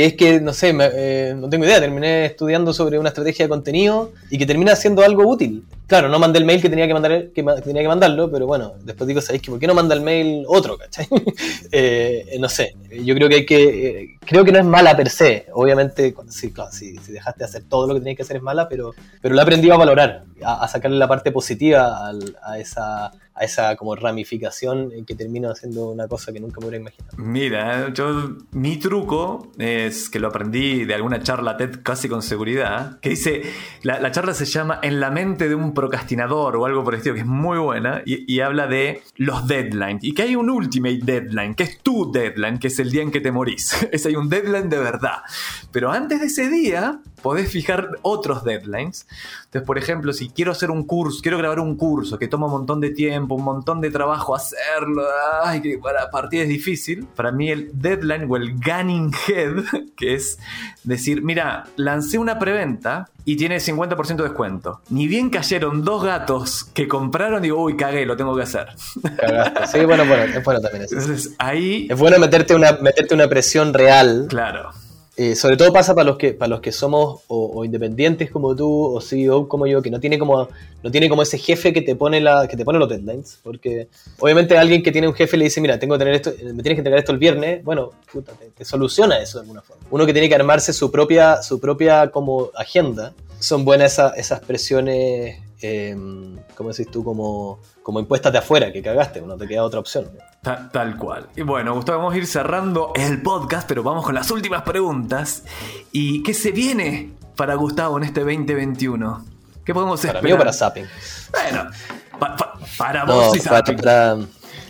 que es que, no sé, eh, no tengo idea, terminé estudiando sobre una estrategia de contenido y que termina siendo algo útil. Claro, no mandé el mail que tenía que, mandar, que, tenía que mandarlo, pero bueno, después digo, ¿sabéis que por qué no manda el mail otro, cachai? Eh, no sé, yo creo que hay que, eh, creo que no es mala per se, obviamente, si, dejaste de hacer todo lo que tenías que hacer es mala, pero, pero lo he aprendido a valorar, a, sacarle la parte positiva a esa a ramificación que termino haciendo una cosa que nunca me hubiera imaginado. Mira, yo mi truco es que lo aprendí de alguna charla TED casi con seguridad, que dice, la, charla se llama En la mente de un procrastinador o algo por el estilo, que es muy buena, y, habla de los deadlines, y que hay un ultimate deadline, que es tu deadline, que es el día en que te morís. es hay un deadline de verdad. Pero antes de ese día, podés fijar otros deadlines. Entonces, por ejemplo, si quiero hacer un curso, quiero grabar un curso que toma un montón de tiempo, un montón de trabajo hacerlo, ay, que para partir es difícil. Para mí el deadline o el gunning head, que es decir, mira, lancé una preventa y tiene 50% de descuento. Ni bien cayeron dos gatos que compraron, digo, uy, cagué, lo tengo que hacer. Cagaste. Sí, bueno, bueno, es bueno también eso. Entonces, ahí... Es bueno meterte una, meterte una presión real. Claro eh, sobre todo pasa para los que, para los que somos o, independientes como tú o CEO como yo, que no tiene como, no tiene como ese jefe que te pone la, que te pone los deadlines. Porque obviamente alguien que tiene un jefe le dice, mira, tengo que tener esto, me tienes que entregar esto el viernes, bueno, puta, te, soluciona eso de alguna forma. Uno que tiene que armarse su propia, su propia como agenda. Son buenas esas presiones eh, ¿cómo decís tú? Como, como impuestas de afuera, que cagaste, no te queda otra opción. tal cual. Y bueno, Gustavo, vamos a ir cerrando el podcast, pero vamos con las últimas preguntas. ¿Y qué se viene para Gustavo en este 2021? ¿Qué podemos esperar? Para mí o para Zapping. Bueno, para vos y Zapping.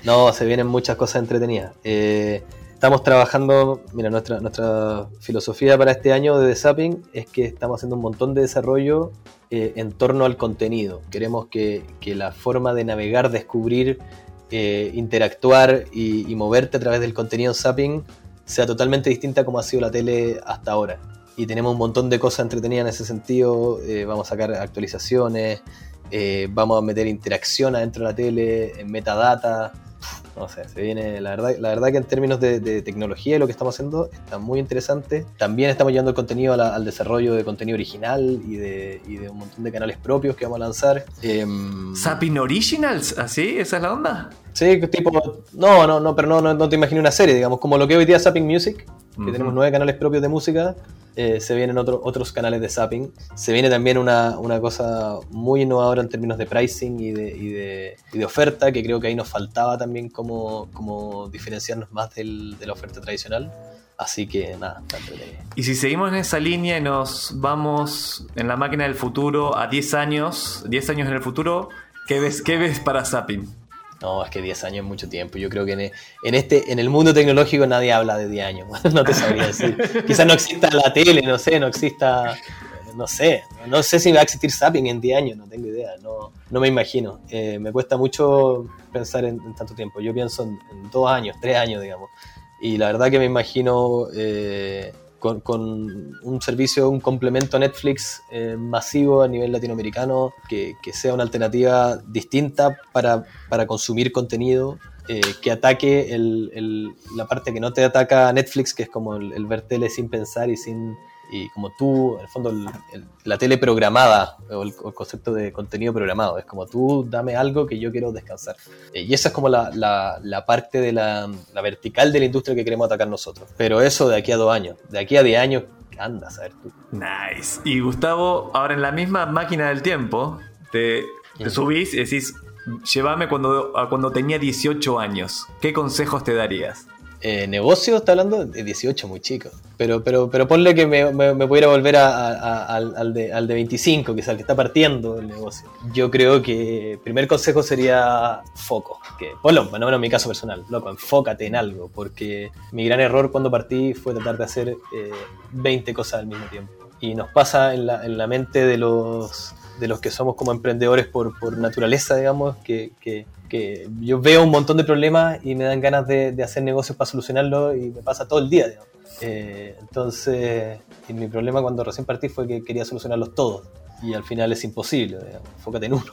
No, se vienen muchas cosas entretenidas. Eh, estamos trabajando, mira, nuestra, nuestra filosofía para este año de Zapping es que estamos haciendo un montón de desarrollo eh, en torno al contenido. Queremos que, que la forma de navegar, descubrir, eh, interactuar y, moverte a través del contenido Zapping sea totalmente distinta como ha sido la tele hasta ahora. Y tenemos un montón de cosas entretenidas en ese sentido. eh, vamos a sacar actualizaciones, vamos a meter interacción adentro de la tele, metadata. No sé, se viene, la verdad, la verdad que en términos de, de tecnología y lo que estamos haciendo está muy interesante. También estamos llevando el contenido la- al desarrollo de contenido original y de, y de un montón de canales propios que vamos a lanzar. ¿Zapping Originals? ¿Así? ¿Esa es la onda? Sí, tipo, no, no, no, pero no, no, no te imaginé una serie, digamos, como lo que hoy día es Zapping Music, que tenemos nueve canales propios de música, eh, se vienen otro- otros canales de Zapping. Se viene también una, una cosa muy innovadora en términos de pricing y de, y de, y de oferta, que creo que ahí nos faltaba también como, como diferenciarnos más del- de la oferta tradicional. Así que nada. Y si seguimos en esa línea y nos vamos en la máquina del futuro a 10 años, 10 años en el futuro, ¿qué ves, qué ves para Zapping? No, es que 10 años es mucho tiempo. Yo creo que en, en este, en el mundo tecnológico nadie habla de 10 años. no te sabría decir. Quizás no exista la tele, no sé, no exista. No sé. No sé si va a existir Zapping en 10 años, no tengo idea. No, no me imagino. Eh, me cuesta mucho pensar en, tanto tiempo. Yo pienso en, en dos años, tres años, digamos. Y la verdad que me imagino eh, con, con un servicio, un complemento Netflix eh, masivo a nivel latinoamericano, que, que sea una alternativa distinta para, para consumir contenido, eh, que ataque el- el- la parte que no te ataca a Netflix, que es como el, el ver tele sin pensar y sin... Y como tú, en el fondo, el- el- la tele programada, o el, el concepto de contenido programado, es como tú dame algo que yo quiero descansar. Eh, y esa es como la, la- la parte de la, la vertical de la industria que queremos atacar nosotros. Pero eso de aquí a dos años, de aquí a diez años, anda a saber tú. Nice. Y Gustavo, ahora en la misma máquina del tiempo, te, te Sí. subís y decís, llévame cuando, a cuando tenía 18 años. ¿Qué consejos te darías? Eh, negocio, está hablando de 18, muy chico. Pero, pero, pero ponle que me, me, me pudiera volver a- al, al de, al de 25, que es el que está partiendo el negocio. Yo creo que primer consejo sería foco. Que, ponlo, no menos en mi caso personal, loco, enfócate en algo. Porque mi gran error cuando partí fue tratar de hacer eh, 20 cosas al mismo tiempo. Y nos pasa en la, en la mente de los, de los que somos como emprendedores por, por naturaleza, digamos, que, que, que yo veo un montón de problemas y me dan ganas de, de hacer negocios para solucionarlos y me pasa todo el día, digamos. Eh, entonces, y mi problema cuando recién partí fue que quería solucionarlos todos y al final es imposible, digamos. enfócate en uno.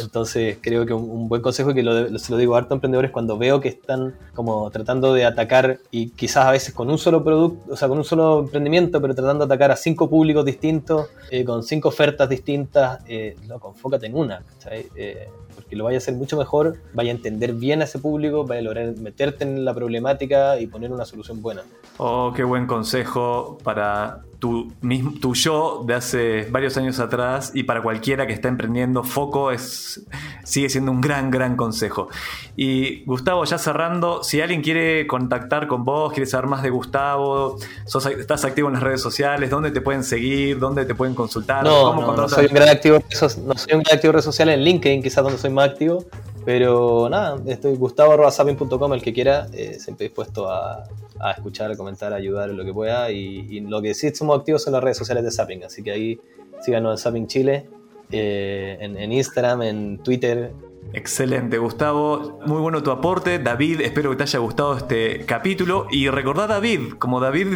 Entonces creo que un, un buen consejo y que lo, lo- se lo digo a harto emprendedores cuando veo que están como tratando de atacar y quizás a veces con un solo producto, o sea, con un solo emprendimiento, pero tratando de atacar a cinco públicos distintos, eh, con cinco ofertas distintas, eh, loco, enfócate en una. Eh, porque lo vaya a hacer mucho mejor, vaya a entender bien a ese público, vaya a lograr meterte en la problemática y poner una solución buena. Oh, qué buen consejo para tu, mismo, tu yo de hace varios años atrás y para cualquiera que está emprendiendo. Foco es, sigue siendo un gran, gran consejo. Y Gustavo, ya cerrando, si alguien quiere contactar con vos, quiere saber más de Gustavo, sos- estás activo en las redes sociales, ¿dónde te pueden seguir? ¿Dónde te pueden consultar? No, ¿Cómo no, no soy un gran activo, no soy un gran activo en redes sociales, en LinkedIn quizás donde soy más activo, pero nada, estoy gustavo.sapin.com, el que quiera, eh, siempre dispuesto a, a escuchar, a comentar, a ayudar en lo que pueda, y, lo que sí somos activos son las redes sociales de Sapin, así que ahí síganos en Sapin Chile, eh, en, en Instagram, en Twitter, Excelente, Gustavo. Muy bueno tu aporte. David, espero que te haya gustado este capítulo. Y recordá a David, como David,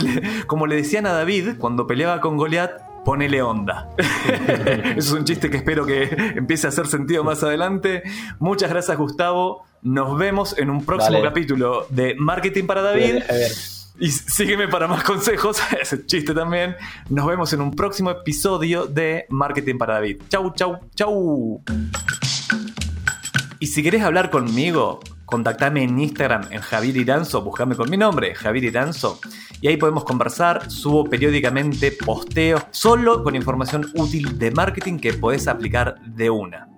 como le decían a David cuando peleaba con Goliat, ponele onda. Eso es un chiste que espero que empiece a hacer sentido más adelante. Muchas gracias, Gustavo. Nos vemos en un próximo capítulo de Marketing para David. Y sígueme para más consejos, ese chiste también. Nos vemos en un próximo episodio de Marketing para David. Chau, chau, chau. Y si querés hablar conmigo, contactame en Instagram en Javier Iranzo, buscame con mi nombre, Javier Iranzo, y ahí podemos conversar. Subo periódicamente posteos solo con información útil de marketing que podés aplicar de una.